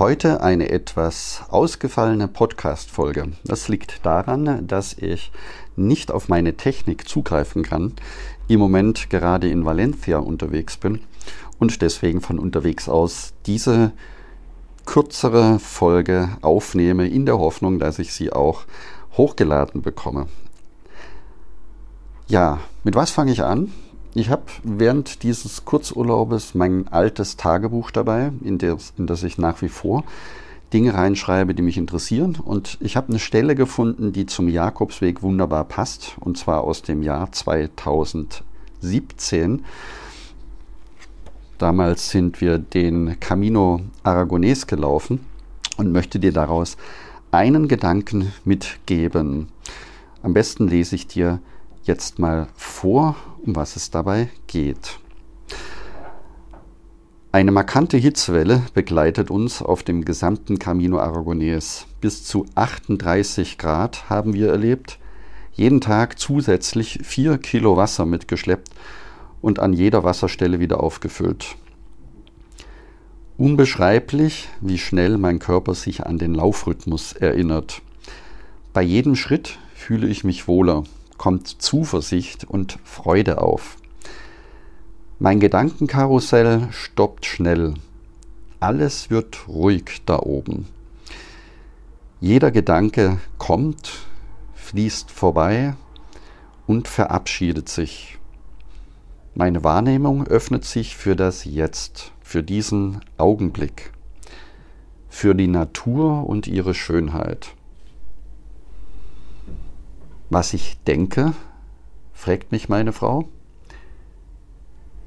Heute eine etwas ausgefallene Podcast-Folge. Das liegt daran, dass ich nicht auf meine Technik zugreifen kann, im Moment gerade in Valencia unterwegs bin und deswegen von unterwegs aus diese kürzere Folge aufnehme, in der Hoffnung, dass ich sie auch hochgeladen bekomme. Ja, mit was fange ich an? Ich habe während dieses Kurzurlaubes mein altes Tagebuch dabei, in das, in das ich nach wie vor Dinge reinschreibe, die mich interessieren. Und ich habe eine Stelle gefunden, die zum Jakobsweg wunderbar passt, und zwar aus dem Jahr 2017. Damals sind wir den Camino Aragonés gelaufen und möchte dir daraus einen Gedanken mitgeben. Am besten lese ich dir jetzt mal vor um was es dabei geht. Eine markante Hitzewelle begleitet uns auf dem gesamten Camino Aragonés. Bis zu 38 Grad haben wir erlebt, jeden Tag zusätzlich 4 Kilo Wasser mitgeschleppt und an jeder Wasserstelle wieder aufgefüllt. Unbeschreiblich, wie schnell mein Körper sich an den Laufrhythmus erinnert. Bei jedem Schritt fühle ich mich wohler kommt Zuversicht und Freude auf. Mein Gedankenkarussell stoppt schnell. Alles wird ruhig da oben. Jeder Gedanke kommt, fließt vorbei und verabschiedet sich. Meine Wahrnehmung öffnet sich für das Jetzt, für diesen Augenblick, für die Natur und ihre Schönheit. Was ich denke, fragt mich meine Frau.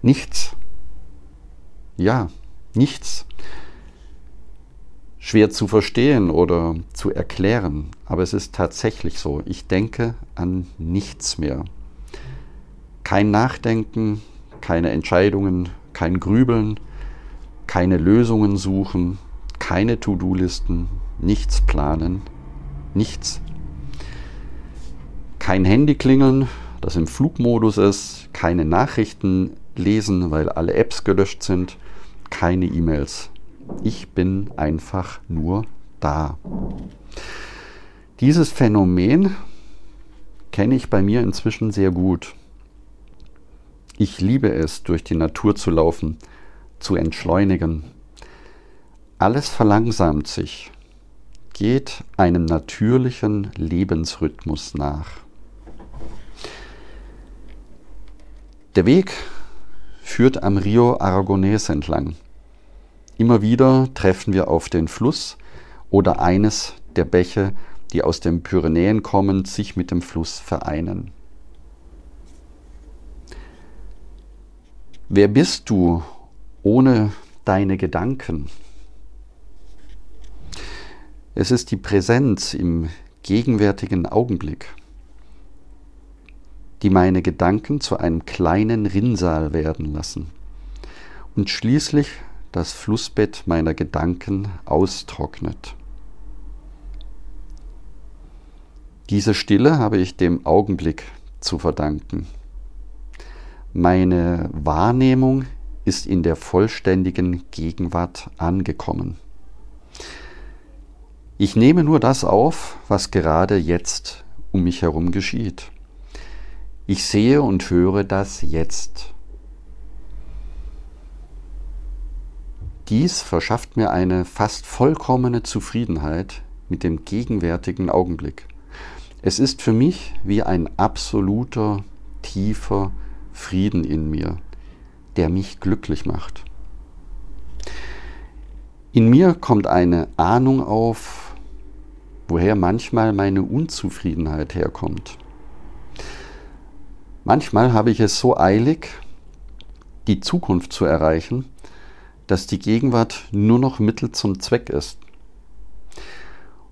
Nichts. Ja, nichts. Schwer zu verstehen oder zu erklären, aber es ist tatsächlich so. Ich denke an nichts mehr. Kein Nachdenken, keine Entscheidungen, kein Grübeln, keine Lösungen suchen, keine To-Do-Listen, nichts planen, nichts kein Handy klingeln, das im Flugmodus ist, keine Nachrichten lesen, weil alle Apps gelöscht sind, keine E-Mails. Ich bin einfach nur da. Dieses Phänomen kenne ich bei mir inzwischen sehr gut. Ich liebe es, durch die Natur zu laufen, zu entschleunigen. Alles verlangsamt sich, geht einem natürlichen Lebensrhythmus nach. Der Weg führt am Rio Aragonés entlang. Immer wieder treffen wir auf den Fluss oder eines der Bäche, die aus den Pyrenäen kommen, sich mit dem Fluss vereinen. Wer bist du ohne deine Gedanken? Es ist die Präsenz im gegenwärtigen Augenblick die meine Gedanken zu einem kleinen Rinnsal werden lassen und schließlich das Flussbett meiner Gedanken austrocknet. Diese Stille habe ich dem Augenblick zu verdanken. Meine Wahrnehmung ist in der vollständigen Gegenwart angekommen. Ich nehme nur das auf, was gerade jetzt um mich herum geschieht. Ich sehe und höre das jetzt. Dies verschafft mir eine fast vollkommene Zufriedenheit mit dem gegenwärtigen Augenblick. Es ist für mich wie ein absoluter, tiefer Frieden in mir, der mich glücklich macht. In mir kommt eine Ahnung auf, woher manchmal meine Unzufriedenheit herkommt. Manchmal habe ich es so eilig, die Zukunft zu erreichen, dass die Gegenwart nur noch Mittel zum Zweck ist.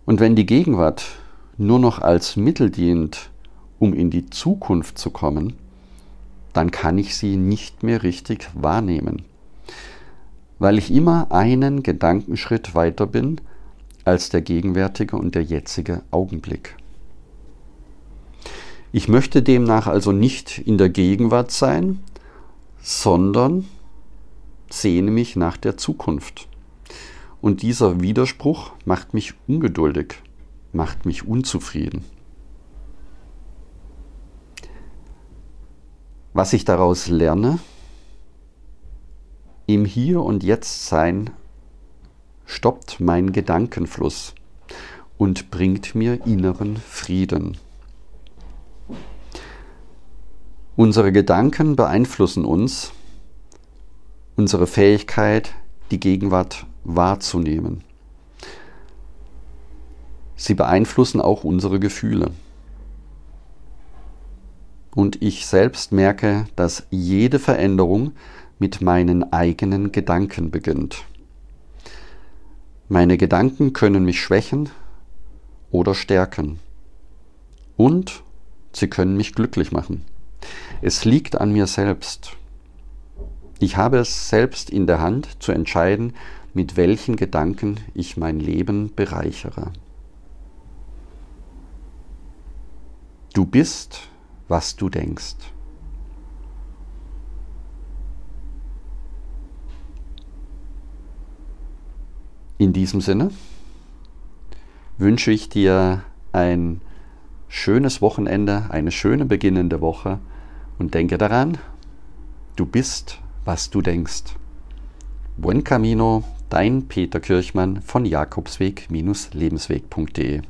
Und wenn die Gegenwart nur noch als Mittel dient, um in die Zukunft zu kommen, dann kann ich sie nicht mehr richtig wahrnehmen, weil ich immer einen Gedankenschritt weiter bin als der gegenwärtige und der jetzige Augenblick. Ich möchte demnach also nicht in der Gegenwart sein, sondern sehne mich nach der Zukunft. Und dieser Widerspruch macht mich ungeduldig, macht mich unzufrieden. Was ich daraus lerne, im Hier und Jetzt sein stoppt meinen Gedankenfluss und bringt mir inneren Frieden. Unsere Gedanken beeinflussen uns, unsere Fähigkeit, die Gegenwart wahrzunehmen. Sie beeinflussen auch unsere Gefühle. Und ich selbst merke, dass jede Veränderung mit meinen eigenen Gedanken beginnt. Meine Gedanken können mich schwächen oder stärken. Und sie können mich glücklich machen. Es liegt an mir selbst. Ich habe es selbst in der Hand zu entscheiden, mit welchen Gedanken ich mein Leben bereichere. Du bist, was du denkst. In diesem Sinne wünsche ich dir ein schönes Wochenende, eine schöne beginnende Woche und denke daran, du bist, was du denkst. Buen Camino, dein Peter Kirchmann von Jakobsweg-lebensweg.de